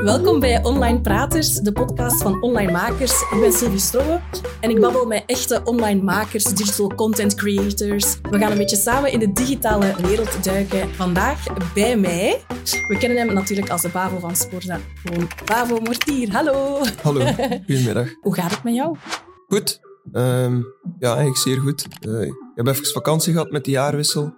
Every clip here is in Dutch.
Welkom bij Online Praters, de podcast van online makers. Ik ben Sylvie Strobbe en ik babbel met echte online makers, digital content creators. We gaan een beetje samen in de digitale wereld duiken. Vandaag bij mij. We kennen hem natuurlijk als de Bavo van Sporza. Gewoon Bavo Mortier. Hallo. Hallo, goedemiddag. Hoe gaat het met jou? Goed. Ehm, ja, eigenlijk zeer goed. Eh, ik heb even vakantie gehad met de jaarwissel.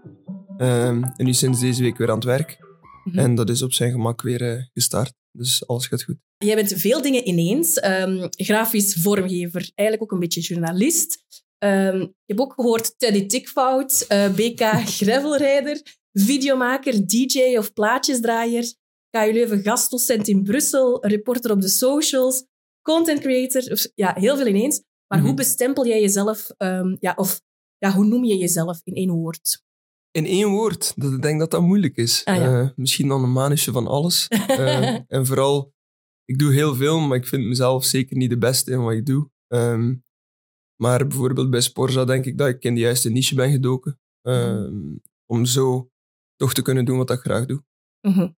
Ehm, en nu sinds deze week weer aan het werk. Mhm. En dat is op zijn gemak weer eh, gestart. Dus alles gaat goed. Jij bent veel dingen ineens. Ehm, grafisch vormgever, eigenlijk ook een beetje journalist. Ehm, je hebt ook gehoord Teddy Tikfout, eh, BK gravelrijder, videomaker, DJ of plaatjesdraaier, KU Leuven gastdocent in Brussel, reporter op de socials, content creator. Ja, heel veel ineens. Maar Mhm. hoe bestempel jij jezelf, ehm, ja, of ja, hoe noem je jezelf in één woord? In één woord, dat, ik denk dat dat moeilijk is. Ah, ja. Eh, misschien dan een manusje van alles. Eh, en vooral, ik doe heel veel, maar ik vind mezelf zeker niet de beste in wat ik doe. Ehm, maar bijvoorbeeld bij Sporza denk ik dat ik in de juiste niche ben gedoken. Ehm, Om zo toch te kunnen doen wat ik graag doe. Mhm.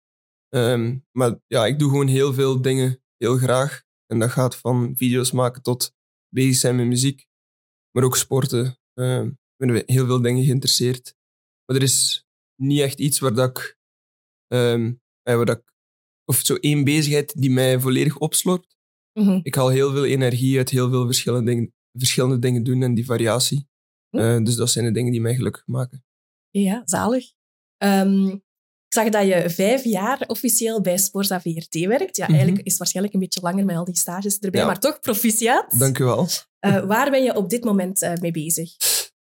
Ehm, maar ja, ik doe gewoon heel veel dingen heel graag. En dat gaat van video's maken tot bezig zijn met muziek. Maar ook sporten. Ehm, ik ben heel veel dingen geïnteresseerd. Maar er is niet echt iets waar dat ik... ehm, eh, waar dat ik of zo één bezigheid die mij volledig opslorpt. Mhm. Ik haal heel veel energie uit heel veel verschillende dingen, verschillende dingen doen en die variatie. Hm. Eh, dus dat zijn de dingen die mij gelukkig maken. Ja, zalig. Ehm, ik zag dat je vijf jaar officieel bij Sporza VRT werkt. Ja, Mhm. eigenlijk is het waarschijnlijk een beetje langer met al die stages erbij, Ja. maar toch proficiat. Dank u wel. Eh, waar ben je op dit moment mee bezig?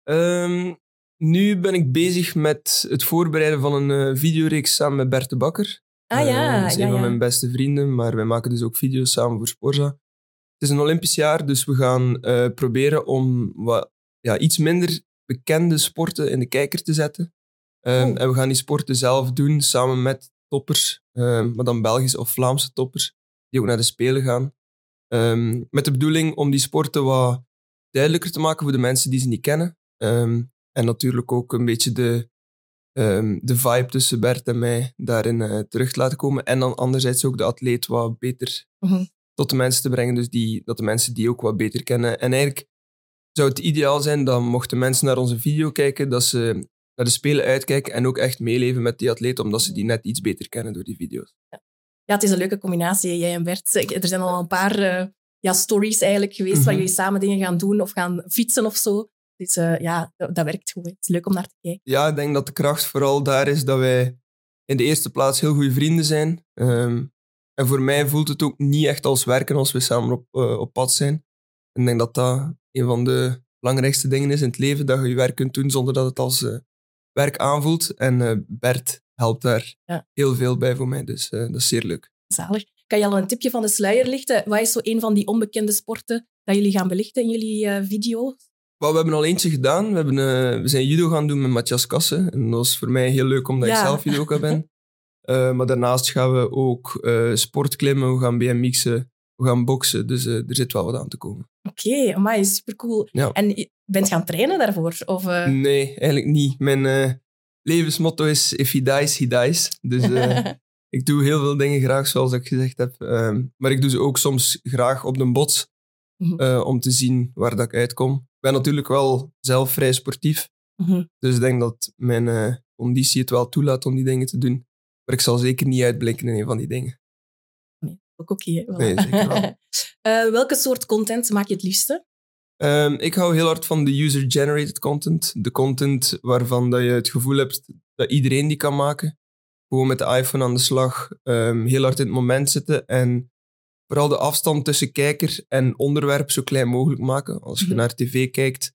Ehm, nu ben ik bezig met het voorbereiden van een eh, videoreeks samen met Bert de Bakker. Ah ja, dat is ja, een van mijn beste vrienden, maar wij maken dus ook video's samen voor Sporza. Het is een Olympisch jaar, dus we gaan eh, proberen om wat, ja, iets minder bekende sporten in de kijker te zetten. Ehm, Oh. En we gaan die sporten zelf doen samen met toppers, ehm, maar dan Belgische of Vlaamse toppers, die ook naar de Spelen gaan. Ehm, met de bedoeling om die sporten wat duidelijker te maken voor de mensen die ze niet kennen. En natuurlijk ook een beetje de, ehm, de vibe tussen Bert en mij daarin eh, terug te laten komen. En dan anderzijds ook de atleet wat beter Mhm. tot de mensen te brengen. Dus die, dat de mensen die ook wat beter kennen. En eigenlijk zou het ideaal zijn dat mochten mensen naar onze video kijken, dat ze naar de Spelen uitkijken en ook echt meeleven met die atleet, omdat ze die net iets beter kennen door die video's. Ja, het is een leuke combinatie, jij en Bert. Er zijn al een paar eh, ja, stories eigenlijk geweest waar Mhm. jullie samen dingen gaan doen of gaan fietsen of zo. Dus eh, ja, dat, dat werkt goed. Het is leuk om naar te kijken. Ja, ik denk dat de kracht vooral daar is dat wij in de eerste plaats heel goede vrienden zijn. Ehm, en voor mij voelt het ook niet echt als werken als we samen op, eh, op pad zijn. En ik denk dat dat een van de belangrijkste dingen is in het leven, dat je je werk kunt doen zonder dat het als eh, werk aanvoelt. En Bert helpt daar Ja. heel veel bij voor mij, dus dat is zeer leuk. Zalig. Kan je al een tipje van de sluier lichten? Wat is zo een van die onbekende sporten dat jullie gaan belichten in jullie eh, video? Maar we hebben al eentje gedaan. We, hebben, eh, we zijn judo gaan doen met Matthias Kassen. En dat was voor mij heel leuk, omdat Ja. ik zelf judoka ben. Eh, maar daarnaast gaan we ook eh sportklimmen, we gaan BMX'en, we gaan boksen. Dus er zit wel wat aan te komen. Oké, maar supercool. Ja. En je bent gaan trainen daarvoor? Of, Nee, eigenlijk niet. Mijn levensmotto is if he dies, he dies. Dus ik doe heel veel dingen graag, zoals ik gezegd heb. Ehm, maar ik doe ze ook soms graag op de bots, Mhm. om te zien waar dat ik uitkom. Ik ben natuurlijk wel zelf vrij sportief. Mhm. Dus ik denk dat mijn eh, conditie het wel toelaat om die dingen te doen. Maar ik zal zeker niet uitblinken in een van die dingen. Ook oké. Nee, zeker wel. Eh, welke soort content maak je het liefste? Ehm, ik hou heel hard van de user-generated content. De content waarvan dat je het gevoel hebt dat iedereen die kan maken. Gewoon met de iPhone aan de slag, ehm, heel hard in het moment zitten en vooral de afstand tussen kijker en onderwerp zo klein mogelijk maken. Als je Mhm. naar tv kijkt,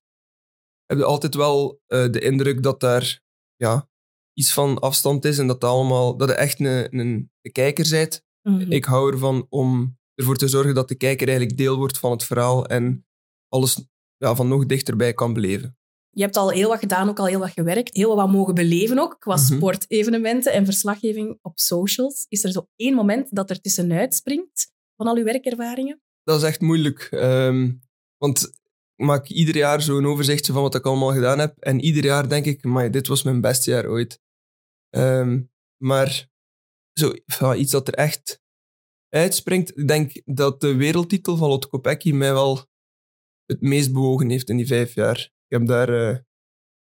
heb je altijd wel eh, de indruk dat daar ja, iets van afstand is en dat, dat, allemaal, dat je echt een, een, een kijker bent. Mhm. Ik hou ervan om ervoor te zorgen dat de kijker eigenlijk deel wordt van het verhaal en alles ja, van nog dichterbij kan beleven. Je hebt al heel wat gedaan, ook al heel wat gewerkt. Heel wat mogen beleven ook, qua Mhm. sportevenementen en verslaggeving op socials. Is er zo één moment dat er tussenuit springt van al uw werkervaringen? Dat is echt moeilijk, ehm, want ik maak ieder jaar zo'n overzichtje van wat ik allemaal gedaan heb. En ieder jaar denk ik, maar dit was mijn beste jaar ooit. Ehm, maar zo, iets dat er echt uitspringt. Ik denk dat de wereldtitel van Lotte Kopecky mij wel het meest bewogen heeft in die vijf jaar. Ik heb daar uh,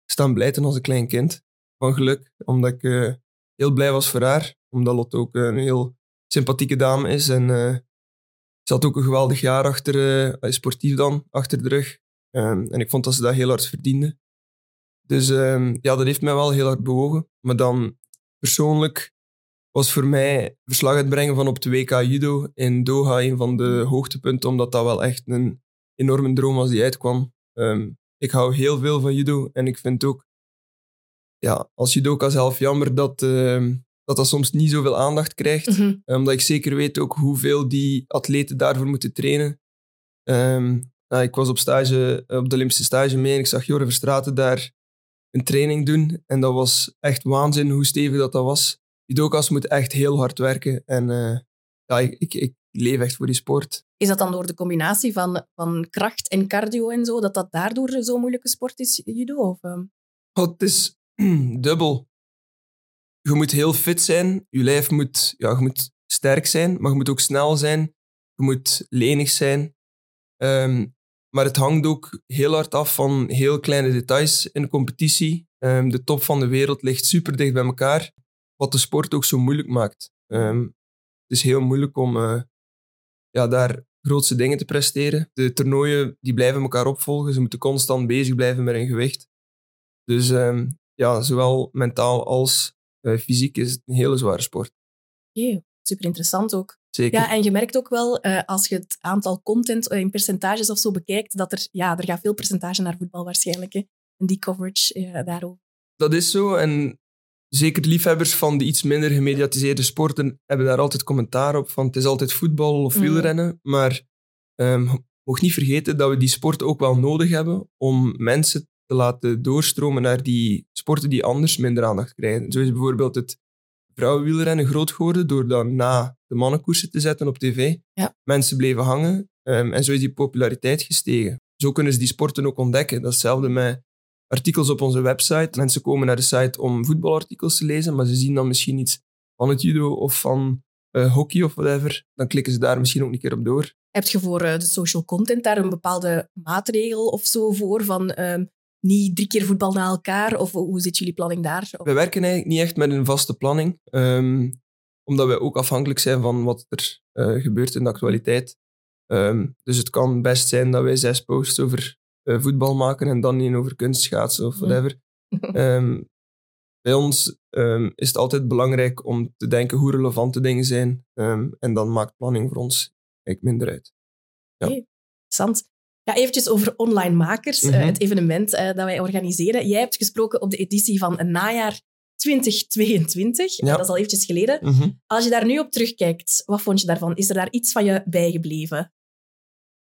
staan blijten als een klein kind van geluk, omdat ik uh, heel blij was voor haar. Omdat Lotte ook een heel sympathieke dame is en uh, had ook een geweldig jaar achter, sportief dan, achter de rug. Um, en ik vond dat ze dat heel hard verdiende. Dus um, ja, dat heeft mij wel heel hard bewogen. Maar dan persoonlijk was voor mij verslag uitbrengen van op de WK Judo in Doha een van de hoogtepunten, omdat dat wel echt een enorme droom was die uitkwam. Um, ik hou heel veel van judo en ik vind ook, ja, als judoka zelf jammer dat, dat dat soms niet zoveel aandacht krijgt. Mm Omdat ik zeker weet ook hoeveel die atleten daarvoor moeten trainen. Um, nou, ik was op, stage, op de Olympische stage mee en ik zag Jorre Verstraten daar een training doen. En dat was echt waanzin hoe stevig dat, dat was. Judoka's moeten echt heel hard werken. En uh, ja, ik, ik, ik leef echt voor die sport. Is dat dan door de combinatie van, van kracht en cardio en zo, dat dat daardoor zo'n moeilijke sport is, judo? Of, oh, het is dubbel. Je moet heel fit zijn. Je lijf moet, ja, je moet sterk zijn, maar je moet ook snel zijn. Je moet lenig zijn. Um, maar het hangt ook heel hard af van heel kleine details in de competitie. Um, de top van de wereld ligt super dicht bij elkaar, wat de sport ook zo moeilijk maakt. Um, het is heel moeilijk om uh, ja, daar grootste dingen te presteren. De toernooien die blijven elkaar opvolgen. Ze moeten constant bezig blijven met hun gewicht. Dus ja, zowel mentaal als uh, fysiek is het een hele zware sport. Oké, super interessant ook. Zeker. Ja, en je merkt ook wel, uh, als je het aantal content in percentages of zo bekijkt, dat er, ja, er gaat veel percentage naar voetbal waarschijnlijk. Hè? En die coverage uh, daarover. Dat is zo. En zeker liefhebbers van de iets minder gemediatiseerde sporten hebben daar altijd commentaar op. Van het is altijd voetbal of mhm. wielrennen. Mm. Maar um, mocht niet vergeten dat we die sport ook wel nodig hebben om mensen te laten doorstromen naar die sporten die anders minder aandacht krijgen. Zo is bijvoorbeeld het vrouwenwielrennen groot geworden door dan na de mannenkoersen te zetten op tv. Ja. Mensen bleven hangen um, en zo is die populariteit gestegen. Zo kunnen ze die sporten ook ontdekken. Dat is hetzelfde met artikels op onze website. Mensen komen naar de site om voetbalartikels te lezen, maar ze zien dan misschien iets van het judo of van uh, hockey of whatever. Dan klikken ze daar misschien ook een keer op door. Heb je voor uh, de social content daar een bepaalde maatregel of zo voor? Van um, niet drie keer voetbal na elkaar? Of hoe zit jullie planning daar? We werken eigenlijk niet echt met een vaste planning. Um, omdat wij ook afhankelijk zijn van wat er uh, gebeurt in de actualiteit. Um, dus het kan best zijn dat wij zes posts over uh, voetbal maken en dan één over kunstschaatsen of whatever. um, bij ons is het altijd belangrijk om te denken hoe relevant de dingen zijn. en dan maakt planning voor ons eigenlijk minder uit. Ja. Interessant. Ja, eventjes over Online Makers, mm -hmm. uh, het evenement dat wij organiseren. Jij hebt gesproken op de editie van een najaar 2022. Ja. Dat is al eventjes geleden. Mhm. Als je daar nu op terugkijkt, wat vond je daarvan? Is er daar iets van je bijgebleven?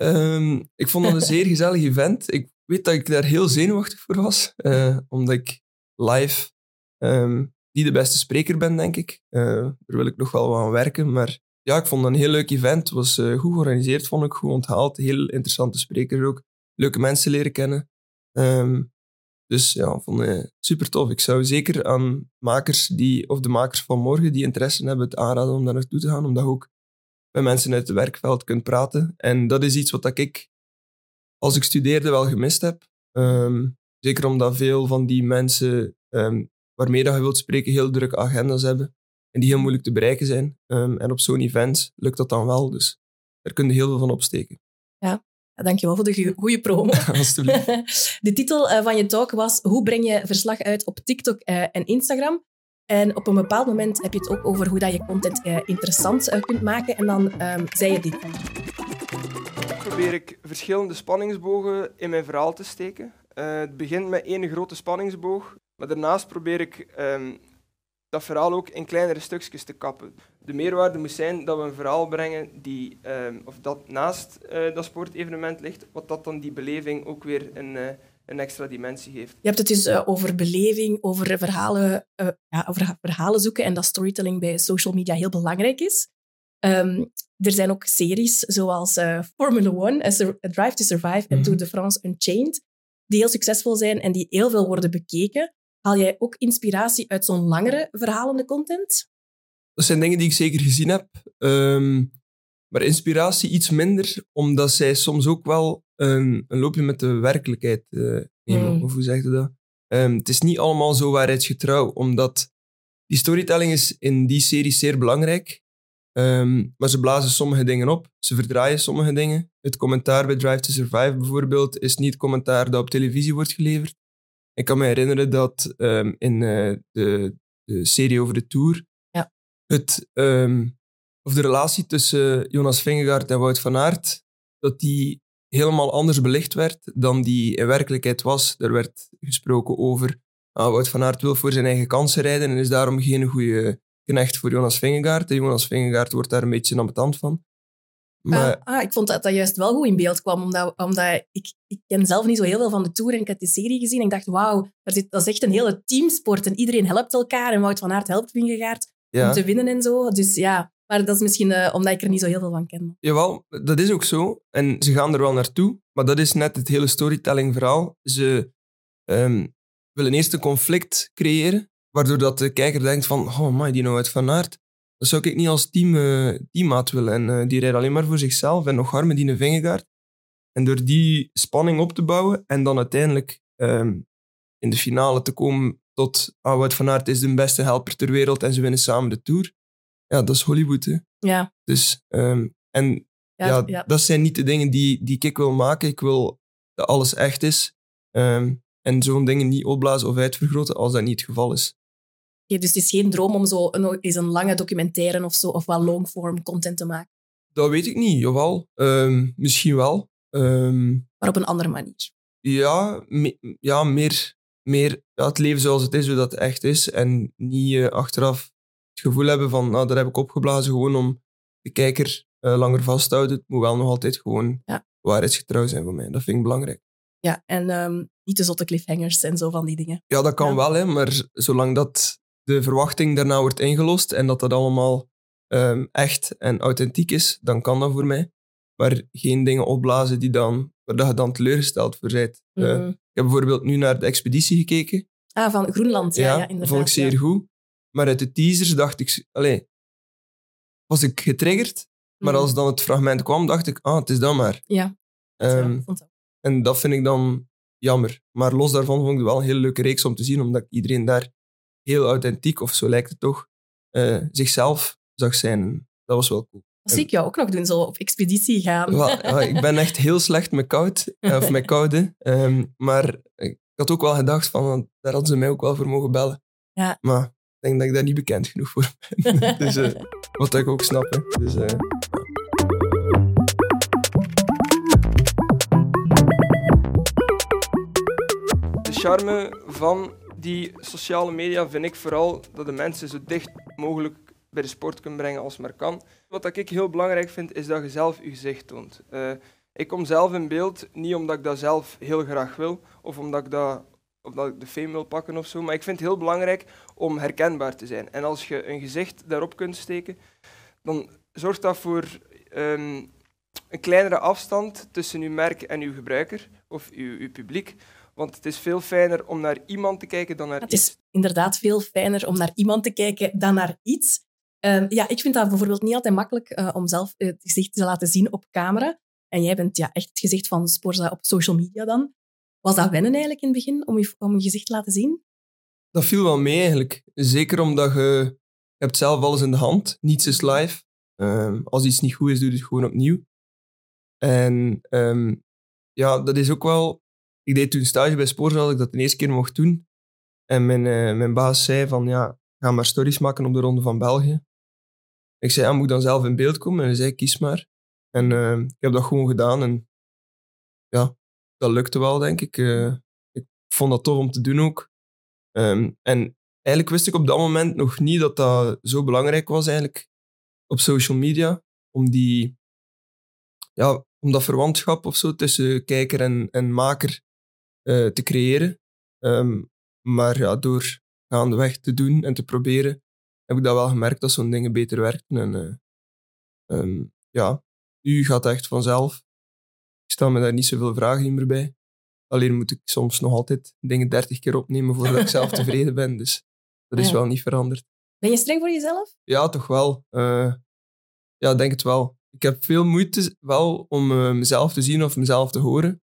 Um, ik vond dat een zeer gezellig event. Ik weet dat ik daar heel zenuwachtig voor was, uh, omdat ik live um, niet de beste spreker ben, denk ik. Uh, daar wil ik nog wel aan werken, maar ja, ik vond het een heel leuk event. Het was uh, goed georganiseerd, vond ik, goed onthaald. Heel interessante sprekers ook. Leuke mensen leren kennen. Um, dus ja, vond het super tof. Ik zou zeker aan makers die, of de makers van morgen die interesse hebben, het aanraden om daar naartoe te gaan, omdat je ook met mensen uit het werkveld kunt praten. En dat is iets wat ik, als ik studeerde, wel gemist heb. Um, zeker omdat veel van die mensen um, waarmee dat je wilt spreken heel drukke agendas hebben en die heel moeilijk te bereiken zijn. Um, en op zo'n event lukt dat dan wel, dus daar kun je heel veel van opsteken. Ja, Dankjewel voor de goede promo. de titel eh, van je talk was Hoe breng je verslag uit op TikTok eh, en Instagram? En op een bepaald moment heb je het ook over hoe dat je content eh, interessant kunt maken. En dan um, zei je dit. Probeer ik verschillende spanningsbogen in mijn verhaal te steken. het begint met één grote spanningsboog. Maar daarnaast probeer ik um, dat verhaal ook in kleinere stukjes te kappen. De meerwaarde moet zijn dat we een verhaal brengen die, uh, of dat naast uh, dat sportevenement ligt, wat dat dan die beleving ook weer een, uh, een extra dimensie geeft. Je hebt het dus uh, over beleving, over verhalen, ja, over verhalen zoeken en dat storytelling bij social media heel belangrijk is. Um, er zijn ook series zoals Formula One, A, Drive to Survive en mm -hmm. Tour de France Unchained, die heel succesvol zijn en die heel veel worden bekeken. Haal jij ook inspiratie uit zo'n langere verhalende content? Dat zijn dingen die ik zeker gezien heb. Um, Maar inspiratie iets minder, omdat zij soms ook wel een, een loopje met de werkelijkheid uh, nemen. Mm. Of hoe zeg je dat? Um, het is niet allemaal zo waarheidsgetrouw, omdat die storytelling is in die serie zeer belangrijk. Um, maar ze blazen sommige dingen op, ze verdraaien sommige dingen. Het commentaar bij Drive to Survive bijvoorbeeld is niet commentaar dat op televisie wordt geleverd. Ik kan me herinneren dat um, in uh, de, de, serie over de Tour ja. het, um, of de relatie tussen Jonas Vingegaard en Wout van Aert, dat die helemaal anders belicht werd dan die in werkelijkheid was. Er werd gesproken over ah, Wout van Aert wil voor zijn eigen kansen rijden en is daarom geen goede knecht voor Jonas Vingegaard. En Jonas Vingegaard wordt daar een beetje ambetant van. Maar, ah, ah, ik vond dat dat juist wel goed in beeld kwam, omdat, omdat ik, ik ken zelf niet zo heel veel van de Tour en ik had die serie gezien en ik dacht, wauw, dat is echt een hele teamsport en iedereen helpt elkaar en Wout van Aert helpt Vingegaard ja. om te winnen en zo. Dus ja, maar dat is misschien uh, omdat ik er niet zo heel veel van ken. Jawel, dat is ook zo. En ze gaan er wel naartoe, maar dat is net het hele storytelling-verhaal. Ze um, willen eerst een conflict creëren, waardoor dat de kijker denkt van, oh my, die nou uit Van Aert, dat zou ik niet als team, uh, teammaat willen. En uh, die rijdt alleen maar voor zichzelf en nog harm die Vingegaard. En door die spanning op te bouwen en dan uiteindelijk um, in de finale te komen tot ah, Wout van Aert is de beste helper ter wereld en ze winnen samen de Tour. Ja, dat is Hollywood. Hè. Ja. Dus, um, en ja, ja, ja, dat zijn niet de dingen die, die ik wil maken. Ik wil dat alles echt is. Um, en zo'n dingen niet opblazen of uitvergroten als dat niet het geval is. Dus het is geen droom om zo een, eens een lange documentaire of zo, of wel longform content te maken? Dat weet ik niet, jawel. Um, misschien wel. Um, maar op een andere manier? Ja, me, ja meer, meer ja, het leven zoals het is, hoe dat echt is. En niet uh, achteraf het gevoel hebben van, nou, dat heb ik opgeblazen gewoon om de kijker uh, langer vast te houden. Het moet wel nog altijd gewoon ja. waarheidsgetrouw zijn voor mij. Dat vind ik belangrijk. Ja, en um, niet te zotte cliffhangers en zo van die dingen. Ja, dat kan ja. wel, hè, maar zolang dat de verwachting daarna wordt ingelost en dat dat allemaal um, echt en authentiek is, dan kan dat voor mij. Maar geen dingen opblazen die dan, waar je dan teleurgesteld voor bent. Mm -hmm. uh, ik heb bijvoorbeeld nu naar de expeditie gekeken. Ah, van Groenland, ja, ja, ja inderdaad. vond ik zeer ja. goed. Maar uit de teasers dacht ik... Allez, was ik getriggerd, maar Mhm. als dan het fragment kwam, dacht ik, ah, het is dat maar. Ja, Um, dat. en dat vind ik dan jammer. Maar los daarvan vond ik het wel een hele leuke reeks om te zien, omdat iedereen daar heel authentiek, of zo lijkt het toch, eh, zichzelf zag zijn. Dat was wel cool. Dat zie ik jou ook nog doen, zo op expeditie gaan. Ik ben echt heel slecht met koud, eh, of met koude. Ehm, maar ik had ook wel gedacht van, daar hadden ze mij ook wel voor mogen bellen. Ja. Maar ik denk dat ik daar niet bekend genoeg voor ben. dus, eh, wat ik ook snap. Hè. Dus, De charme van die sociale media vind ik vooral dat de mensen zo dicht mogelijk bij de sport kunnen brengen als maar kan. Wat ik heel belangrijk vind, is dat je zelf je gezicht toont. Uh, ik kom zelf in beeld, niet omdat ik dat zelf heel graag wil, of omdat ik, dat, omdat ik de fame wil pakken of zo, maar ik vind het heel belangrijk om herkenbaar te zijn. En als je een gezicht daarop kunt steken, dan zorgt dat voor um, een kleinere afstand tussen uw merk en uw gebruiker, of uw, uw publiek. Want het is veel fijner om naar iemand te kijken dan naar Het is inderdaad veel fijner om naar iemand te kijken dan naar iets. Um, ja, ik vind dat bijvoorbeeld niet altijd makkelijk uh, om zelf het gezicht te laten zien op camera. En jij bent ja, echt het gezicht van Sporza op social media dan. Was dat wennen eigenlijk in het begin, om je, om je gezicht te laten zien? Dat viel wel mee eigenlijk. Zeker omdat je, je hebt zelf alles in de hand. Niets is live. Um, als iets niet goed is, doe je het gewoon opnieuw. En um, ja, dat is ook wel... Ik deed toen stage bij Sporza, dat ik dat de eerste keer mocht doen. En mijn, uh, mijn baas zei van, ja, ga maar stories maken op de Ronde van België. Ik zei, ja, moet ik dan zelf in beeld komen? En hij zei, kies maar. En uh, ik heb dat gewoon gedaan. En ja, dat lukte wel, denk ik. Uh, ik vond dat tof om te doen ook. Um, en eigenlijk wist ik op dat moment nog niet dat dat zo belangrijk was eigenlijk op social media. Om die... Ja, om dat verwantschap of zo tussen kijker en, en maker uh, te creëren. Um, maar ja, door gaandeweg te doen en te proberen, heb ik dat wel gemerkt dat zo'n dingen beter werken. En uh, um, ja, nu gaat het echt vanzelf. Ik stel me daar niet zoveel vragen meer bij. Alleen moet ik soms nog altijd dingen dertig keer opnemen voordat ik zelf tevreden ben. Dus dat is Ja. wel niet veranderd. Ben je streng voor jezelf? Ja, toch wel. Uh, ja, denk het wel. ik heb veel moeite wel om eh, mezelf te zien of mezelf te horen.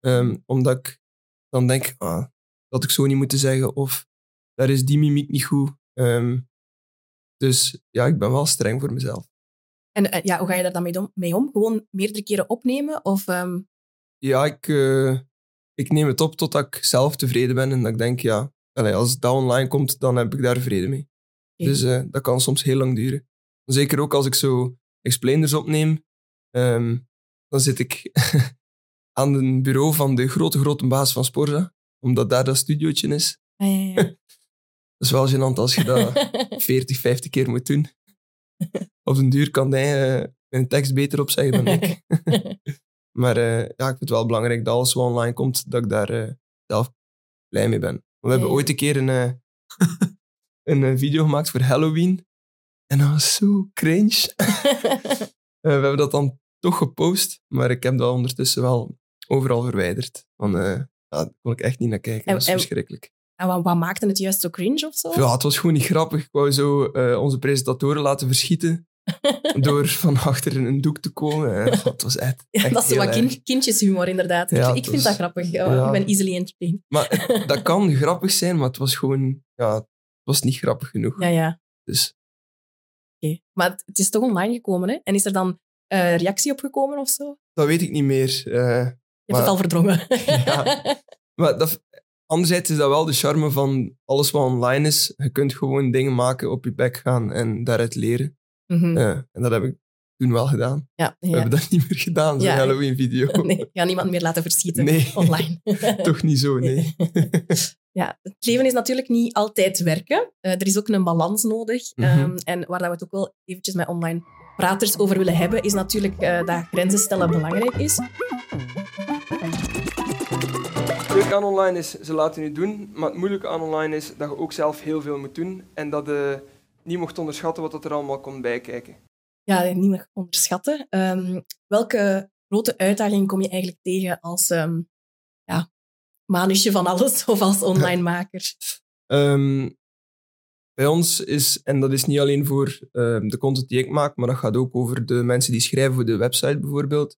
Ehm, omdat ik dan denk, ah, dat ik zo niet moeten zeggen. Of daar is die mimiek niet goed. Ehm, dus ja, ik ben wel streng voor mezelf. En eh, ja, hoe ga je daar dan mee om? mee om? Gewoon meerdere keren opnemen? Of, ehm, Ja, ik, eh, ik neem het op totdat ik zelf tevreden ben. En dat ik denk, ja, als het online komt, dan heb ik daar vrede mee. Dus eh, dat kan soms heel lang duren. Zeker ook als ik zo explainers opneem. ehm, dan zit ik aan het bureau van de grote, grote baas van Sporza. Omdat daar dat studiootje is. ah, ja, ja. Dat is wel gênant als je dat 40, 50 keer moet doen. Op den duur kan hij een tekst beter opzeggen dan ik. Maar eh, ja, ik vind het wel belangrijk dat alles wat online komt, dat ik daar eh, zelf blij mee ben. We hebben ooit een keer een, een video gemaakt voor Halloween. En dat was zo cringe. We hebben dat dan toch gepost, maar ik heb dat ondertussen wel overal verwijderd. Want eh, ja, daar kon ik echt niet naar kijken. En- Dat is verschrikkelijk. en wat, wat maakte het juist zo cringe of zo? Ja, het was gewoon niet grappig. Ik wou zo eh, onze presentatoren laten verschieten door van achter in een doek te komen. En het was echt, Ja, echt dat is wat kind, kindjeshumor, inderdaad. Ja, ik, vind was- dat grappig. Ja. Ik ben easily entertained. Maar het- dat kan grappig zijn, maar het was gewoon... Ja, het was niet grappig genoeg. Ja, ja. Dus Oké. Maar het, is toch online gekomen, hè? En is er dan eh, reactie op gekomen of zo? dat weet ik niet meer. Je hebt het al verdrongen. Ja. maar dat, anderzijds is dat wel de charme van alles wat online is. Je kunt gewoon dingen maken, op je bek gaan en daaruit leren. Mhm. Eh, en dat heb ik toen wel gedaan. ja, We ja. hebben dat niet meer gedaan, zo'n Ja. Halloween-video. Nee, ik ga niemand meer laten verschieten Nee. online. Toch niet zo, nee. Ja, het leven is natuurlijk niet altijd werken. Eh, er is ook een balans nodig. Mhm. Ehm, en waar dat we het ook wel eventjes met online praters over willen hebben, is natuurlijk eh, dat grenzen stellen belangrijk is. Het leuke aan online is, ze laten je doen, maar het moeilijke aan online is dat je ook zelf heel veel moet doen en dat je niet mocht onderschatten wat er allemaal komt bijkijken. Ja, niet meer onderschatten. Ehm, welke grote uitdaging kom je eigenlijk tegen als ehm, ja, manusje van alles of als online maker? Ehm, bij ons is, en dat is niet alleen voor ehm, de content die ik maak, maar dat gaat ook over de mensen die schrijven voor de website bijvoorbeeld.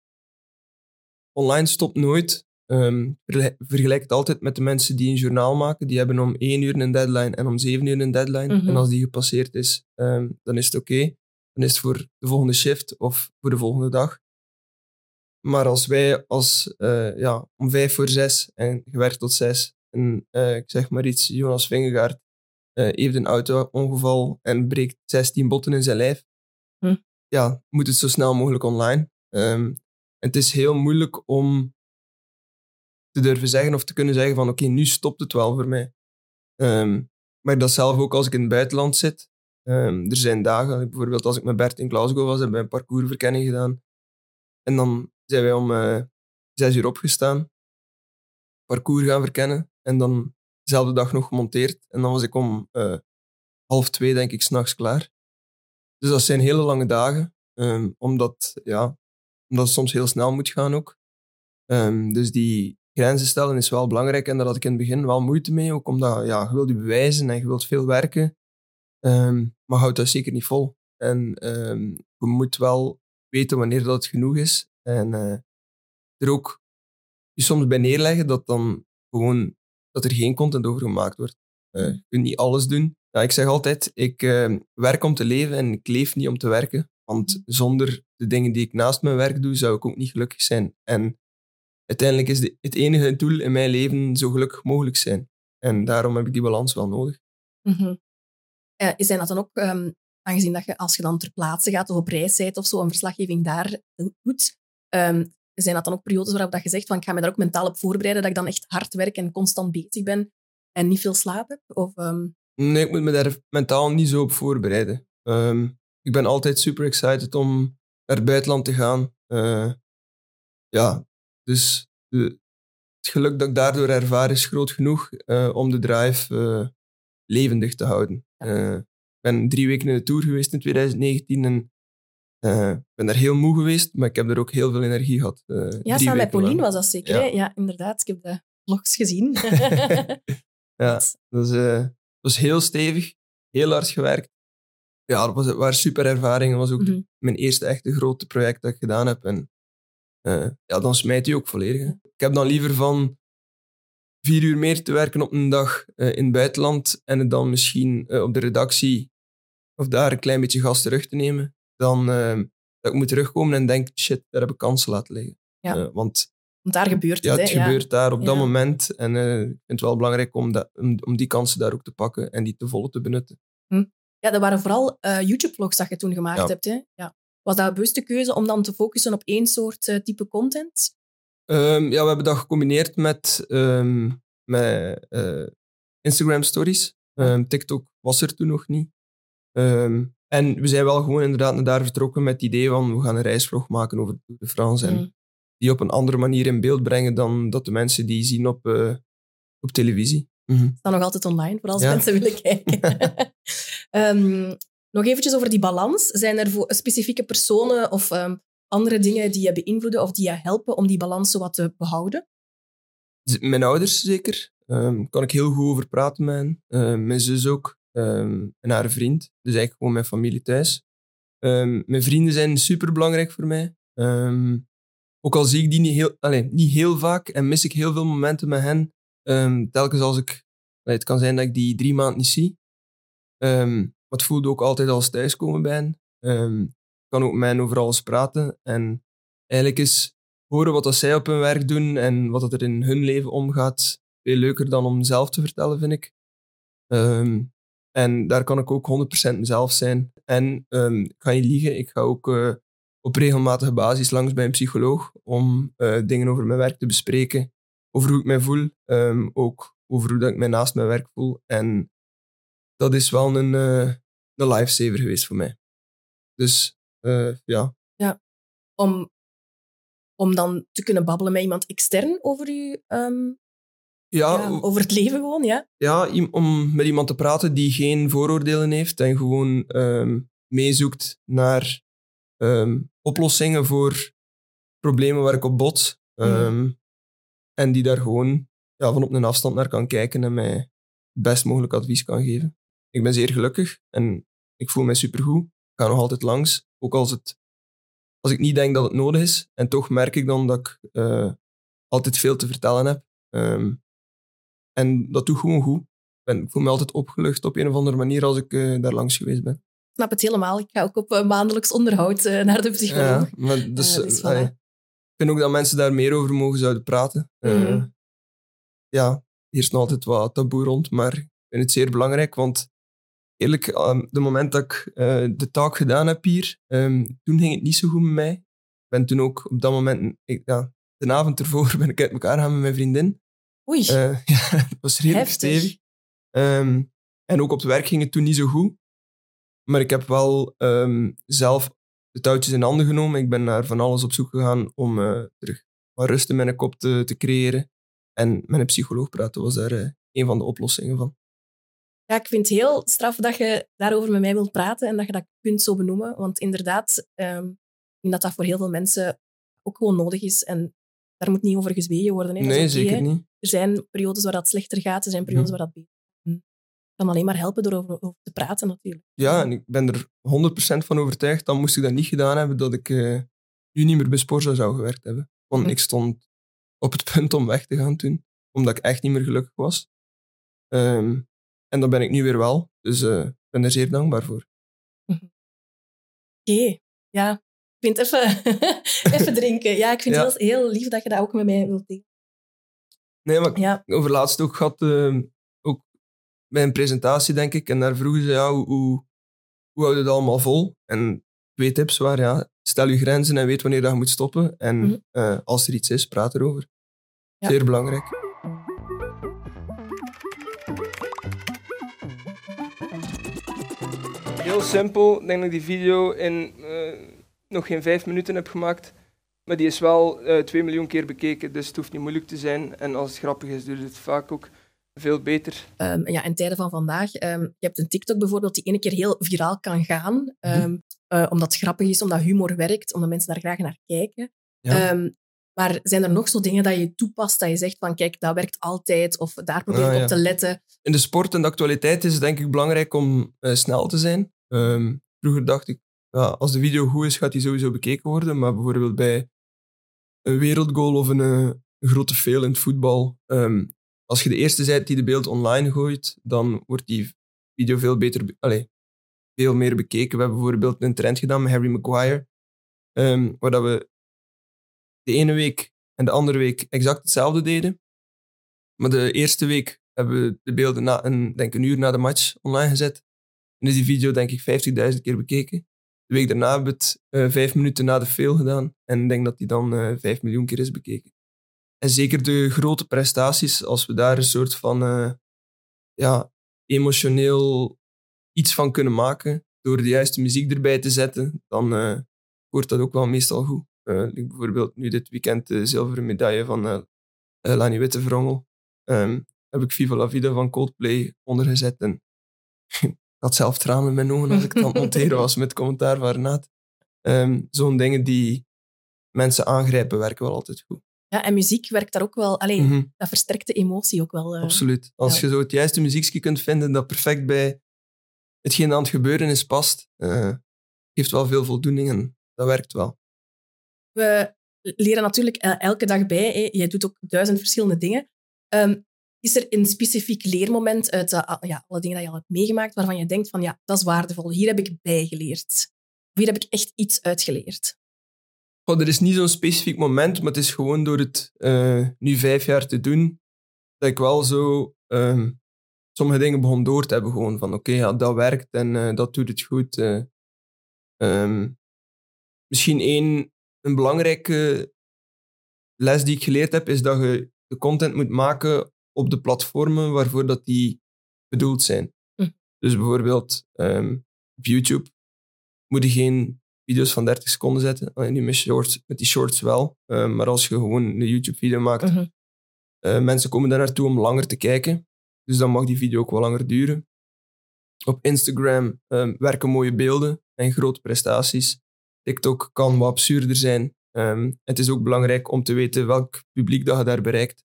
Online stopt nooit. Ehm, vergelijk- het altijd met de mensen die een journaal maken. Die hebben om één uur een deadline en om zeven uur een deadline. Mhm. En als die gepasseerd is, ehm, dan is het oké. Dan is het voor de volgende shift of voor de volgende dag. Maar als wij als, eh, ja, om vijf voor zes en gewerkt tot zes, en eh, ik zeg maar iets, Jonas Vingegaard eh, heeft een auto-ongeval en breekt 16 botten in zijn lijf. Hm. Ja, moet het zo snel mogelijk online. Het is heel moeilijk om te durven zeggen of te kunnen zeggen van oké, nu stopt het wel voor mij. Ehm, maar dat zelf ook als ik in het buitenland zit. Ehm, er zijn dagen, bijvoorbeeld als ik met Bert in Glasgow was, hebben we een parcoursverkenning gedaan. En dan zijn wij om eh, zes uur opgestaan, parcours gaan verkennen en dan dezelfde dag nog gemonteerd. En dan was ik om eh, half twee, denk ik, s'nachts klaar. Dus dat zijn hele lange dagen, ehm, omdat, ja, omdat het soms heel snel moet gaan ook. Ehm, dus die grenzen stellen is wel belangrijk en daar had ik in het begin wel moeite mee, ook omdat ja, je wilt je bewijzen en je wilt veel werken, Ehm, maar houdt dat zeker niet vol. En ehm, je moet wel weten wanneer dat genoeg is en eh, er ook je soms bij neerleggen dat dan gewoon dat er geen content over gemaakt wordt. Eh, je kunt niet alles doen. Ik zeg altijd, ik werk om te leven en ik leef niet om te werken. Want zonder de dingen die ik naast mijn werk doe, zou ik ook niet gelukkig zijn. En uiteindelijk is de, het enige doel in mijn leven zo gelukkig mogelijk zijn. En daarom heb ik die balans wel nodig. Mhm. Eh, zijn dat dan ook, ehm, aangezien dat je als je dan ter plaatse gaat of op reis bent of zo, een verslaggeving daar doet, ehm, zijn dat dan ook periodes waarop dat je zegt van ik ga me daar ook mentaal op voorbereiden, dat ik dan echt hard werk en constant bezig ben en niet veel slaap heb? Of, ehm, Nee, ik moet me daar mentaal niet zo op voorbereiden. Ik ben altijd super excited om naar het buitenland te gaan. Eh, ja, dus de- het geluk dat ik daardoor ervaar is groot genoeg eh, om de drive eh, levendig te houden. Ik ben drie weken in de Tour geweest in 2019 en ik ben daar heel moe geweest, maar ik heb er ook heel veel energie gehad. eh, ja, samen met Pauline was dat zeker. Ja. Ja, inderdaad. Ik heb de vlogs gezien. Ja, dat was heel stevig, heel hard gewerkt. Ja, dat was, waren super ervaringen. Dat was ook Mhm. mijn eerste echte grote project dat ik gedaan heb. En eh, ja, dan smijt hij ook volledig. hè. Ik heb dan liever van vier uur meer te werken op een dag eh, in het buitenland en het dan misschien eh, op de redactie of daar een klein beetje gas terug te nemen, dan dat ik moet terugkomen en denk, shit, daar heb ik kansen laten liggen. Ja. Want Want daar gebeurt ja, het. het hè. gebeurt daar op dat Ja. moment. En ik vind het wel belangrijk om, dat, om, om die kansen daar ook te pakken en die te volle te benutten. Ja, dat waren vooral eh, YouTube-vlogs dat je toen gemaakt Ja. hebt. Hè? Ja. Was dat een bewuste keuze om dan te focussen op één soort eh, type content? Ehm, ja, we hebben dat gecombineerd met, ehm, met eh, Instagram stories. Ehm, TikTok was er toen nog niet. En we zijn wel gewoon inderdaad naar daar vertrokken met het idee van we gaan een reisvlog maken over de France. En Mm. die op een andere manier in beeld brengen dan dat de mensen die zien op, op televisie. Mhm. staat nog altijd online, voor als Ja. mensen willen kijken. Ehm, nog eventjes over die balans. Zijn er voor specifieke personen of ehm, andere dingen die je beïnvloeden of die je helpen om die balans wat te behouden? Mijn ouders zeker. Ehm kan ik heel goed over praten met mijn zus ook. En haar vriend. Dus eigenlijk gewoon mijn familie thuis. Mijn vrienden zijn super belangrijk voor mij. Ook al zie ik die niet heel, allee, niet heel vaak en mis ik heel veel momenten met hen. Telkens als ik... het kan zijn dat ik die drie maanden niet zie. Maar het voelde ook altijd als thuiskomen bij hen. Ehm, kan ook met hen over alles praten. En eigenlijk is horen wat dat zij op hun werk doen en wat dat er in hun leven omgaat, veel leuker dan om zelf te vertellen, vind ik. Ehm, en daar kan ik ook 100% mezelf zijn. En ehm, ik ga niet liegen, ik ga ook eh, op regelmatige basis langs bij een psycholoog om eh, dingen over mijn werk te bespreken, over hoe ik mij voel, ook over hoe dat ik mij naast mijn werk voel. En dat is wel een, eh een lifesaver geweest voor mij. Dus eh, ja, Om, om dan te kunnen babbelen met iemand extern over, je, ehm, ja, ja, over het leven gewoon, ja? ja, om met iemand te praten die geen vooroordelen heeft en gewoon ehm, meezoekt naar ehm, oplossingen voor problemen waar ik op bot. Ehm, En die daar gewoon ja, van op een afstand naar kan kijken en mij het best mogelijk advies kan geven. Ik ben zeer gelukkig en ik voel mij supergoed. Ik ga nog altijd langs, ook als, het, als ik niet denk dat het nodig is. En toch merk ik dan dat ik eh, altijd veel te vertellen heb. Ehm, en dat doet gewoon goed. Ik, ben, ik voel me altijd opgelucht op een of andere manier als ik eh, daar langs geweest ben. Ik snap het helemaal. Ik ga ook op eh, maandelijks onderhoud naar de psycholoog. Ja, maar dus, dus voilà. ik vind ook dat mensen daar meer over mogen zouden praten. Mhm. ja, hier is nog altijd wat taboe rond, maar ik vind het zeer belangrijk, want eerlijk, um, de moment dat ik eh, de taak gedaan heb hier, ehm, toen ging het niet zo goed met mij. Ik ben toen ook op dat moment, ik, ja, de avond ervoor ben ik uit elkaar gaan met mijn vriendin. Oei, Eh, ja, het was redelijk Heftig. stevig. Ehm, en ook op het werk ging het toen niet zo goed. Maar ik heb wel ehm, zelf de touwtjes in handen genomen. Ik ben naar van alles op zoek gegaan om eh, terug wat rust in mijn kop te, te creëren. En met een psycholoog praten was daar een van de oplossingen van. Ja, ik vind het heel straf dat je daarover met mij wilt praten en dat je dat kunt zo benoemen. Want inderdaad, ehm, ik denk dat dat voor heel veel mensen ook gewoon nodig is. En daar moet niet over gezwegen worden. Hè. Nee, zeker hè. niet. Er zijn periodes waar dat slechter gaat, er zijn periodes Mhm. waar dat beter gaat. Het kan alleen maar helpen door over, over te praten, natuurlijk. Ja, en ik ben er 100% van overtuigd, dan moest ik dat niet gedaan hebben, dat ik eh, nu niet meer bij Sporza zou gewerkt hebben. Want Hm. ik stond op het punt om weg te gaan toen, omdat ik echt niet meer gelukkig was. Ehm, en dat ben ik nu weer wel, dus eh, ik ben er zeer dankbaar voor. Oké, ja. Ik vind even, even drinken. Ja, ik vind het heel, heel lief dat je dat ook met mij wilt delen. Nee, maar Ja, over laatst ook gehad, eh, ook bij een presentatie, denk ik, en daar vroegen ze, ja, hoe, hoe, hoe hou je het allemaal vol? En twee tips waren, ja, stel je grenzen en weet wanneer dat je moet stoppen. En Mhm. eh, als er iets is, praat erover. Ja. Zeer belangrijk. Heel simpel. Ik denk dat ik die video in eh, nog geen vijf minuten heb gemaakt. Maar die is wel eh 2 miljoen keer bekeken, dus het hoeft niet moeilijk te zijn. En als het grappig is, doet het vaak ook veel beter. Ehm, ja, in tijden van vandaag. ehm, je hebt een TikTok bijvoorbeeld die ene keer heel viraal kan gaan. ehm, eh, omdat het grappig is, omdat humor werkt, omdat mensen daar graag naar kijken. Ja. Ehm, maar zijn er nog zo dingen dat je toepast, dat je zegt van kijk, dat werkt altijd, of daar probeer ik Ah, op ja. te letten. In de sport en de actualiteit is het denk ik belangrijk om eh, snel te zijn. Ehm, vroeger dacht ik, ja, als de video goed is, gaat die sowieso bekeken worden. Maar bijvoorbeeld bij een wereldgoal of een, eh, grote fail in het voetbal, ehm, als je de eerste bent die de beeld online gooit, dan wordt die video veel beter, be- allee, veel meer bekeken. We hebben bijvoorbeeld een trend gedaan met Harry Maguire, ehm, waar we de ene week en de andere week exact hetzelfde deden. Maar de eerste week hebben we de beelden na een, denk een uur na de match online gezet. En is die video denk ik 50.000 keer bekeken. De week daarna hebben we het eh, vijf minuten na de fail gedaan. En ik denk dat die dan eh 5 miljoen keer is bekeken. En zeker de grote prestaties, als we daar een soort van eh, ja, emotioneel iets van kunnen maken, door de juiste muziek erbij te zetten, dan wordt dat ook wel meestal goed. Like bijvoorbeeld nu dit weekend de zilveren medaille van Lani Wittevrongen. Ehm heb ik Viva la Vida van Coldplay ondergezet. En ik had zelf tranen in mijn ogen als ik het aan het monteren was met commentaar van Renaat. Ehm, Zo'n dingen die mensen aangrijpen, werken wel altijd goed. Ja, en muziek werkt daar ook wel... Allee, Mhm, dat versterkt de emotie ook wel. eh. Absoluut. Als ja. je zo het juiste muziekje kunt vinden dat perfect bij hetgeen aan het gebeuren is past, eh, geeft wel veel voldoening en dat werkt wel. We leren natuurlijk elke dag bij. Hè. Jij doet ook duizend verschillende dingen. Ehm, is er een specifiek leermoment uit eh, al- ja, alle dingen die je al hebt meegemaakt waarvan je denkt van ja, dat is waardevol. Hier heb ik bijgeleerd. Of hier heb ik echt iets uitgeleerd. Goh, er is niet zo'n specifiek moment, maar het is gewoon door het eh, nu vijf jaar te doen, dat ik wel zo ehm, sommige dingen begon door te hebben. Gewoon van oké, ja, dat werkt en eh, dat doet het goed. eh. Ehm, misschien één, een belangrijke les die ik geleerd heb, is dat je de content moet maken op de platformen waarvoor dat die bedoeld zijn. Hm. Dus bijvoorbeeld ehm, op YouTube moet je geen video's van 30 seconden zetten. Alleen nu met, shorts, met die shorts wel. Eh, maar als je gewoon een YouTube-video maakt, Mhm. eh, mensen komen daar naartoe om langer te kijken. Dus dan mag die video ook wel langer duren. Op Instagram eh, werken mooie beelden en grote prestaties. TikTok kan wat absurder zijn. Ehm, het is ook belangrijk om te weten welk publiek dat je daar bereikt.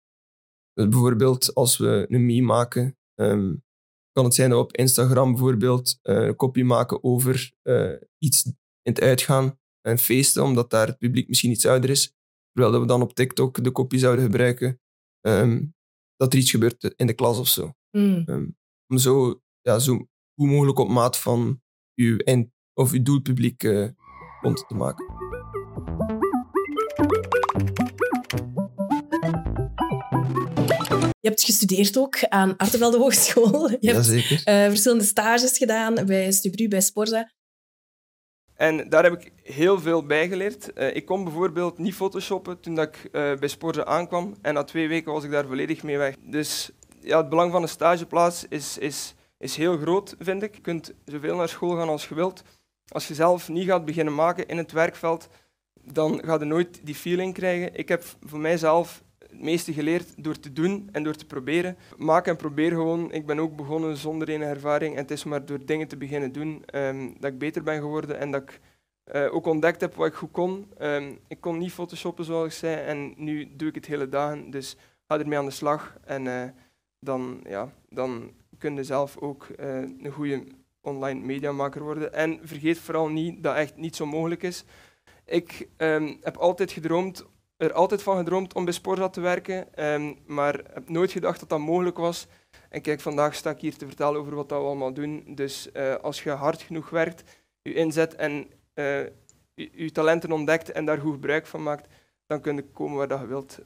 Dus bijvoorbeeld als we een meme maken, ehm, kan het zijn dat we op Instagram bijvoorbeeld eh, een kopie maken over eh, iets in het uitgaan en feesten, omdat daar het publiek misschien iets ouder is. Terwijl dat we dan op TikTok de kopie zouden gebruiken ehm, dat er iets gebeurt in de klas of zo. Mm. Ehm, om zo, ja, zo goed mogelijk op maat van uw, eind, of uw doelpubliek eh content te maken. Je hebt gestudeerd ook aan Artevelde Hogeschool. Je hebt Jazeker. eh, verschillende stages gedaan bij Stubru, bij Sporza. En daar heb ik heel veel bij geleerd. Eh, ik kon bijvoorbeeld niet photoshoppen toen dat ik eh, bij Sporza aankwam. En na twee weken was ik daar volledig mee weg. Dus ja, het belang van een stageplaats is, is, is heel groot, vind ik. Je kunt zoveel naar school gaan als je wilt. Als je zelf niet gaat beginnen maken in het werkveld, dan ga je nooit die feeling krijgen. Ik heb voor mijzelf het meeste geleerd door te doen en door te proberen. Maak en probeer gewoon. Ik ben ook begonnen zonder enige ervaring. En het is maar door dingen te beginnen doen ehm, dat ik beter ben geworden en dat ik eh, ook ontdekt heb wat ik goed kon. Ehm, ik kon niet photoshoppen, zoals ik zei, en nu doe ik het hele dagen. Dus ga ermee aan de slag. En eh, dan, ja, dan kun je zelf ook eh, een goede online mediamaker worden. En vergeet vooral niet dat echt niet zo mogelijk is. Ik ehm, heb altijd gedroomd, er altijd van gedroomd om bij Sporza te werken, ehm, maar heb nooit gedacht dat dat mogelijk was. En kijk, vandaag sta ik hier te vertellen over wat dat we allemaal doen. Dus eh, als je hard genoeg werkt, je inzet en eh, je, je talenten ontdekt en daar goed gebruik van maakt, dan kun je komen waar dat je wilt.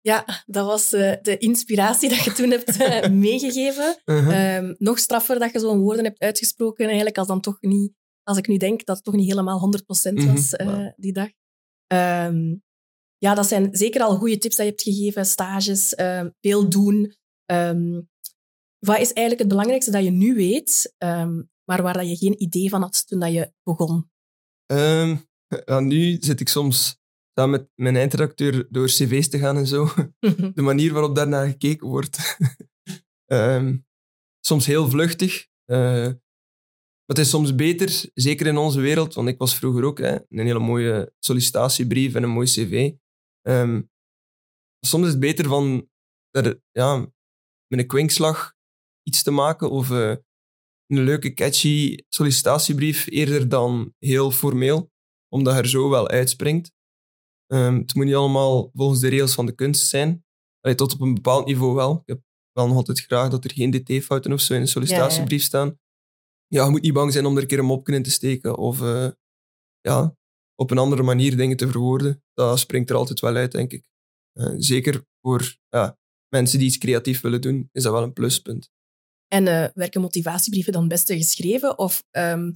Ja, dat was eh, de inspiratie dat je toen hebt eh, meegegeven. Ehm, nog straffer dat je zo'n woorden hebt uitgesproken, eigenlijk als dan toch niet, als ik nu denk dat het toch niet helemaal 100% was Mhm, eh, wauw. die dag. Ehm, ja, dat zijn zeker al goede tips dat je hebt gegeven, stages, ehm, veel doen. Ehm, wat is eigenlijk het belangrijkste dat je nu weet, ehm, maar waar dat je geen idee van had toen dat je begon? Ja, nu zit ik soms samen met mijn eindredacteur door cv's te gaan en zo. De manier waarop daarnaar gekeken wordt. Soms heel vluchtig. maar het is soms beter, zeker in onze wereld, want ik was vroeger ook hè, een hele mooie sollicitatiebrief en een mooi cv. Ehm, soms is het beter van er, ja, met een kwinkslag iets te maken of eh, een leuke, catchy sollicitatiebrief eerder dan heel formeel, omdat hij er zo wel uitspringt. Ehm, het moet niet allemaal volgens de regels van de kunst zijn. Allee, tot op een bepaald niveau wel. Ik heb wel nog altijd graag dat er geen dt-fouten of zo in een sollicitatiebrief staan. Ja, je moet niet bang zijn om er een keer een mopje in te steken of eh, ja, op een andere manier dingen te verwoorden. Dat springt er altijd wel uit, denk ik. Eh, zeker voor ja, mensen die iets creatief willen doen, is dat wel een pluspunt. En uh, werken motivatiebrieven dan best geschreven? Of um,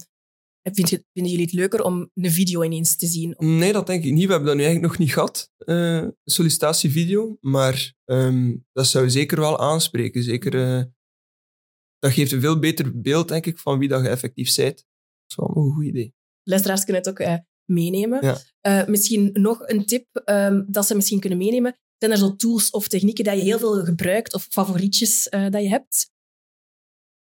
vind je, vinden jullie het leuker om een video ineens te zien? Nee, dat denk ik niet. We hebben dat nu eigenlijk nog niet gehad, uh, een sollicitatievideo. Maar um, dat zou zeker wel aanspreken. Zeker, uh, dat geeft een veel beter beeld, denk ik, van wie dat je effectief bent. Dat is wel een goed idee. Luisteraars kunnen het ook meenemen. Ja. misschien nog een tip um, dat ze misschien kunnen meenemen. Zijn er zo tools of technieken dat je heel veel gebruikt of favorietjes dat je hebt?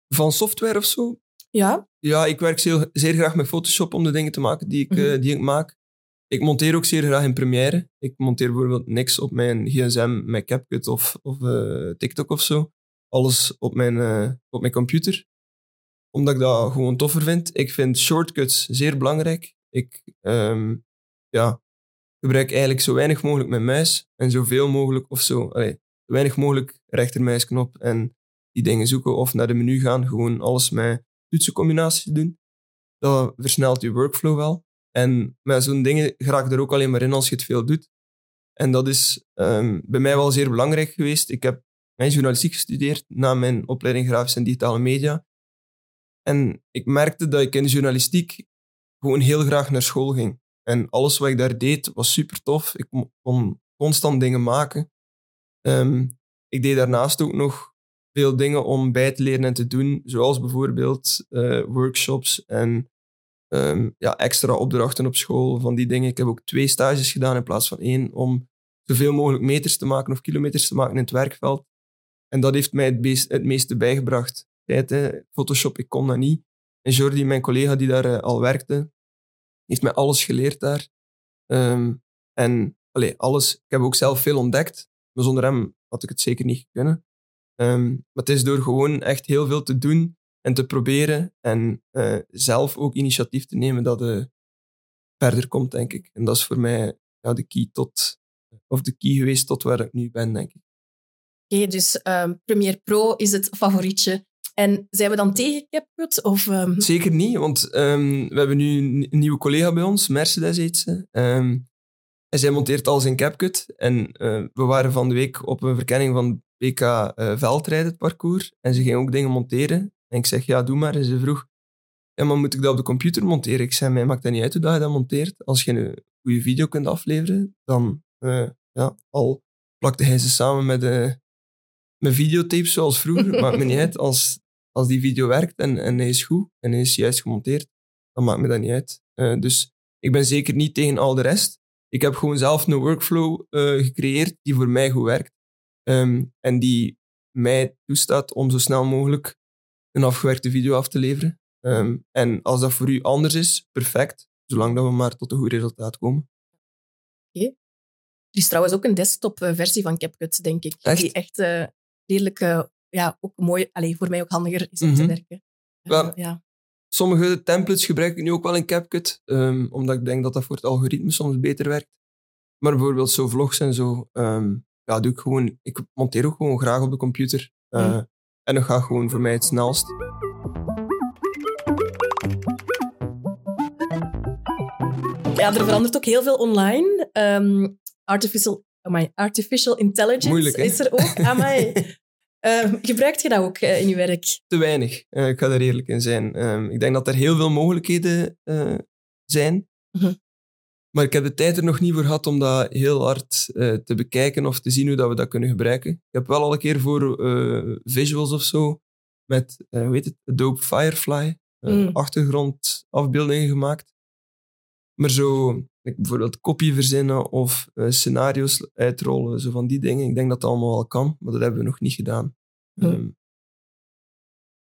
Van software of zo? Ja. Ja, ik werk zeer, zeer graag met Photoshop om de dingen te maken die ik, mm -hmm. uh, die ik maak. Ik monteer ook zeer graag in Premiere. Ik monteer bijvoorbeeld niks op mijn gsm met CapCut of, of uh, TikTok of zo. Alles op mijn, uh, op mijn computer. Omdat ik dat gewoon toffer vind. Ik vind shortcuts zeer belangrijk. Ik um, ja, gebruik eigenlijk zo weinig mogelijk mijn muis en zoveel mogelijk of zo. Weinig mogelijk rechtermuisknop en die dingen zoeken of naar de menu gaan. Gewoon alles met toetsencombinaties doen. Dat versnelt je workflow wel. En met zo'n dingen raak er ook alleen maar in als je het veel doet. En dat is um, bij mij wel zeer belangrijk geweest. Ik heb mijn journalistiek gestudeerd na mijn opleiding grafische en digitale media. En ik merkte dat ik in de journalistiek gewoon heel graag naar school ging. En alles wat ik daar deed was super tof. Ik kon constant dingen maken. Um, ik deed daarnaast ook nog veel dingen om bij te leren en te doen, zoals bijvoorbeeld uh, workshops en um, ja, extra opdrachten op school, van die dingen. Ik heb ook twee stages gedaan in plaats van één, om zoveel mogelijk meters te maken of kilometers te maken in het werkveld. En dat heeft mij het, het meeste bijgebracht. Tijd. Photoshop, ik kon dat niet. En Jordi, mijn collega die daar uh, al werkte, heeft mij alles geleerd daar. Um, en allee, alles. Ik heb ook zelf veel ontdekt, maar zonder hem had ik het zeker niet kunnen. Um, maar het is door gewoon echt heel veel te doen en te proberen en uh, zelf ook initiatief te nemen dat je verder komt, denk ik. En dat is voor mij ja, de key tot, of de key geweest tot waar ik nu ben, denk ik. Oké, dus um, Premiere Pro is het favorietje. En zijn we dan tegen? Of, um... Zeker niet, want we hebben nu een nieuwe collega bij ons, Mercedes heet ze. en zij monteert alles in CapCut. En uh, we waren van de week op een verkenning van WK uh, veldrijden, het parcours. En ze ging ook dingen monteren. En ik zeg, ja, doe maar. En ze vroeg, ja, maar moet ik dat op de computer monteren? Ik zei, mij maakt dat niet uit hoe dat je dat monteert. Als je een goede video kunt afleveren, dan uh, ja, al plakte hij ze samen met, uh, met videotapes zoals vroeger. maakt me niet uit. Als, als die video werkt en, en hij is goed en hij is juist gemonteerd, dan maakt me dat niet uit. Uh, dus ik ben zeker niet tegen al de rest. Ik heb gewoon zelf een workflow gecreëerd die voor mij goed werkt. Um, en die mij toestaat om zo snel mogelijk een afgewerkte video af te leveren. Um, en als dat voor u anders is, perfect. Zolang dat we maar tot een goed resultaat komen. Oké. Okay. Er is trouwens ook een desktop-versie van CapCut, denk ik. Echt? Die echt uh, redelijk, ja, ook mooi, allez, voor mij ook handiger is om mm -hmm. te werken. Well, uh, ja. Sommige templates gebruik ik nu ook wel in CapCut, um, omdat ik denk dat dat voor het algoritme soms beter werkt. Maar bijvoorbeeld zo vlogs en zo, um, ja, doe ik gewoon, ik monteer ook gewoon graag op de computer. Uh, mm. En dat gaat gewoon voor mij het snelst. Ja, er verandert ook heel veel online. Um, artificial, amai, artificial intelligence Moeilijk, is er ook. Amai. um, gebruikt je dat ook uh, in je werk? Te weinig. Uh, ik ga er eerlijk in zijn. Um, ik denk dat er heel veel mogelijkheden uh, zijn. -hmm. Maar ik heb de tijd er nog niet voor gehad om dat heel hard te bekijken of te zien hoe dat we dat kunnen gebruiken. Ik heb wel al een keer voor visuals of zo met, hoe heet het, Adobe Firefly mm. achtergrondafbeeldingen gemaakt. Maar zo, bijvoorbeeld kopie verzinnen of scenario's uitrollen, zo van die dingen. Ik denk dat dat allemaal wel kan, maar dat hebben we nog niet gedaan. Mm. Um,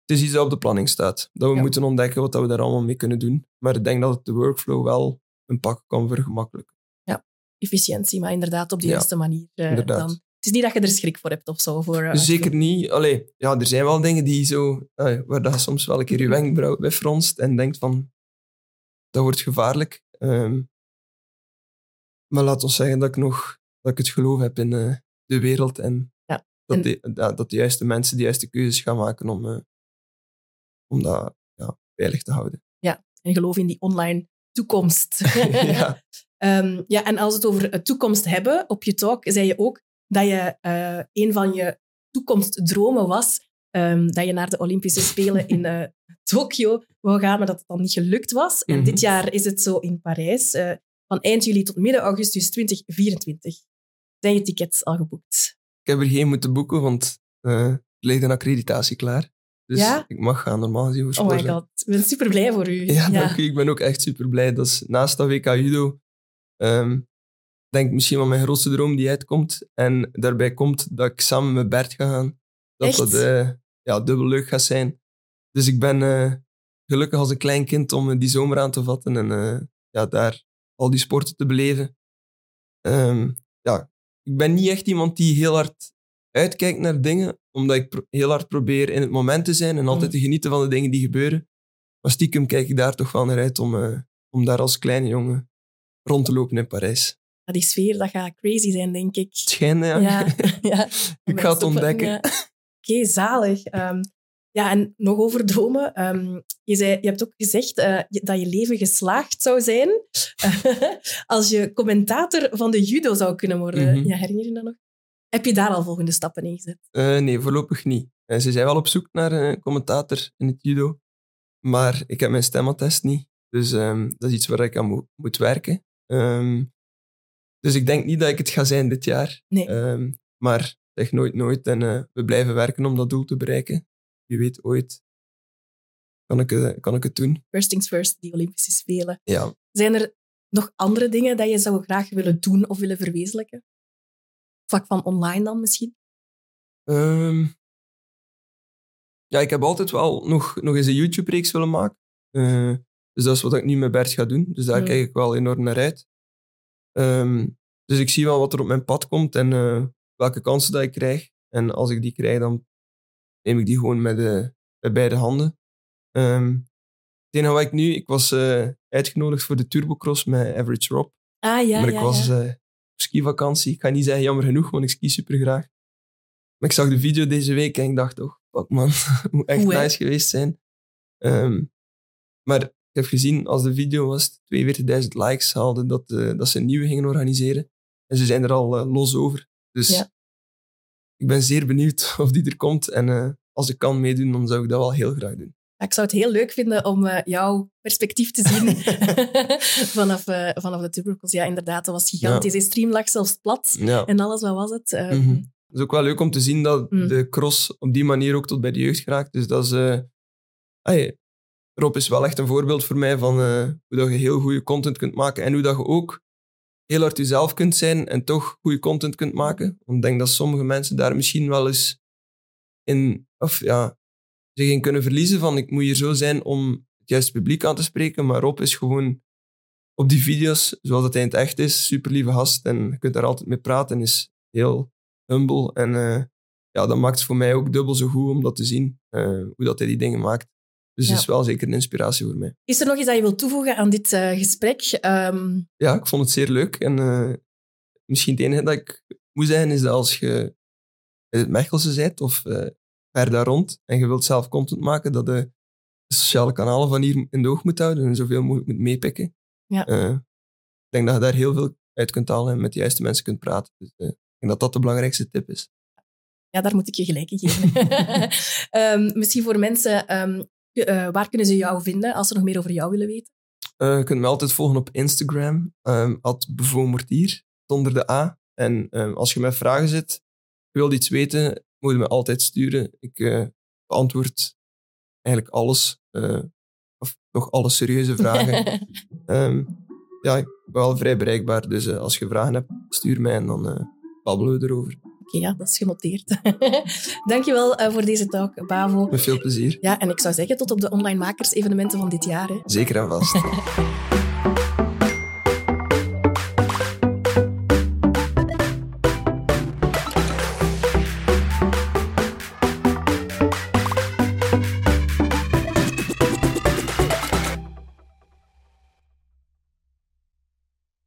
het is iets dat op de planning staat. Dat we ja. moeten ontdekken wat dat we daar allemaal mee kunnen doen. Maar ik denk dat het de workflow wel een pak kan vergemakkelijken. Ja, efficiëntie, maar inderdaad op de juiste ja, manier uh, dan. Het is niet dat je er schrik voor hebt of zo. Voor, uh, Zeker niet. Allee, ja, er zijn wel dingen die zo, uh, waar dat soms wel een keer je wenkbrauw bij fronst en denkt van, dat wordt gevaarlijk. Um, maar laat ons zeggen dat ik nog dat ik het geloof heb in uh, de wereld en, ja. dat, en... de, dat de juiste mensen de juiste keuzes gaan maken om, uh, om dat ja, veilig te houden. Ja, en geloof in die online toekomst. ja. um, ja, en als we het over toekomst hebben, op je talk zei je ook dat je uh, een van je toekomstdromen was um, dat je naar de Olympische Spelen in uh, Tokio wou gaan, maar dat het dan niet gelukt was. En mm -hmm. dit jaar is het zo in Parijs, uh, van eind juli tot midden augustus 2024. Zijn je tickets al geboekt? Ik heb er geen moeten boeken, want uh, er ligt een accreditatie klaar. Dus ja? ik mag gaan, normaal gezien voor Oh my god, ik ben super blij voor u. Ja, u. Ik ben ook echt super blij. Dat is naast dat WK Judo, um, denk ik misschien wel mijn grootste droom die uitkomt. En daarbij komt dat ik samen met Bert ga gaan. Dat Echt? dat uh, ja, dubbel leuk gaat zijn. Dus ik ben uh, gelukkig als een klein kind om die zomer aan te vatten en ja, daar al die sporten te beleven. Um, ja, ik ben niet echt iemand die heel hard uitkijkt naar dingen, omdat ik heel hard probeer in het moment te zijn en altijd te genieten van de dingen die gebeuren. Maar stiekem kijk ik daar toch wel naar uit om, uh, om daar als kleine jongen rond te lopen in Parijs. Ja, die sfeer, dat gaat crazy zijn, denk ik. Het schijnt, ja. ja, ja. ik ga het ontdekken. Oké, okay, zalig. Um, ja, en nog over dromen. Um, je, zei, je hebt ook gezegd uh, dat je leven geslaagd zou zijn als je commentator van de judo zou kunnen worden. Mhm. Mm -hmm. Ja, herinner je dat nog? Heb je daar al volgende stappen in gezet? Uh, nee, voorlopig niet. Ze zijn wel op zoek naar een commentator in het judo, maar ik heb mijn stemattest niet. Dus um, dat is iets waar ik aan mo moet werken. Um, dus ik denk niet dat ik het ga zijn dit jaar. Nee. Um, maar zeg nooit nooit en uh, we blijven werken om dat doel te bereiken. Wie weet ooit kan ik, uh, kan ik het doen. First things first, die Olympische Spelen. Ja. Zijn er nog andere dingen dat je zou graag willen doen of willen verwezenlijken? Vlak van online dan misschien? Um, ja, ik heb altijd wel nog, nog eens een YouTube-reeks willen maken. Uh, dus dat is wat ik nu met Bert ga doen. Dus daar mm. kijk ik wel enorm naar uit. Um, dus ik zie wel wat er op mijn pad komt en uh, welke kansen dat ik krijg. En als ik die krijg, dan neem ik die gewoon met, uh, met beide handen. Um, het enige wat ik nu... Ik was uh, uitgenodigd voor de Turbocross met Average Rob. Ah, ja, Maar ik ja, was ja. op skivakantie. Ik ga niet zeggen jammer genoeg, want ik ski super graag. Maar ik zag de video deze week en ik dacht toch, fuck man, moet echt nice geweest zijn. Um, maar ik heb gezien, als de video was, 42.000 likes haalde, dat, uh, dat ze een nieuwe gingen organiseren. En ze zijn er al uh, los over. Dus Ja. Ik ben zeer benieuwd of die er komt. En uh, als ik kan meedoen, dan zou ik dat wel heel graag doen. Ja, Ik zou het heel leuk vinden om uh, jouw perspectief te zien vanaf, uh, vanaf de Tubercles. Ja, inderdaad, dat was gigantisch. De stream lag zelfs plat Ja. en alles, wat was het? Mm -hmm. Het is ook wel leuk om te zien dat Mm. de cross op die manier ook tot bij de jeugd geraakt. Dus dat is... Ay, Rob is wel echt een voorbeeld voor mij van hoe dat je heel goede content kunt maken en hoe dat je ook heel hard jezelf kunt zijn en toch goede content kunt maken. Want ik denk dat sommige mensen daar misschien wel eens in... Of ja, zich in kunnen verliezen van ik moet hier zo zijn om het juiste publiek aan te spreken. Maar Rob is gewoon op die video's, zoals het in het echt is, super lieve gast. En je kunt daar altijd mee praten en is heel humble. En uh, ja, dat maakt het voor mij ook dubbel zo goed om dat te zien, uh, hoe dat hij die dingen maakt. Dus het Ja. is wel zeker een inspiratie voor mij. Is er nog iets dat je wilt toevoegen aan dit uh, gesprek? Um, Ja, ik vond het zeer leuk. En uh, misschien het enige dat ik moet zeggen is dat als je in het Mechelse bent of uh, ver daar rond en je wilt zelf content maken, dat je de sociale kanalen van hier in de oog moet houden en zoveel mogelijk moet meepikken. Ja. Ik denk dat je daar heel veel uit kunt halen en met de juiste mensen kunt praten. Dus ik denk dat dat de belangrijkste tip is. ja, daar moet ik je gelijk in geven. um, misschien voor mensen, um, uh, waar kunnen ze jou vinden als ze nog meer over jou willen weten? Uh, je kunt me altijd volgen op Instagram, um, Mortier, zonder de A. En um, als je met vragen zit, je wilt iets weten, moet je me altijd sturen. Ik uh, beantwoord eigenlijk alles. Of nog alle serieuze vragen. um, ja, ik ben wel vrij bereikbaar. Dus als je vragen hebt, stuur mij en dan babbelen we erover. Oké, okay, ja, dat is genoteerd. Dankjewel uh, voor deze talk, Bavo. Met veel plezier. Ja, en ik zou zeggen tot op de online makers evenementen van dit jaar. Hè. Zeker en vast.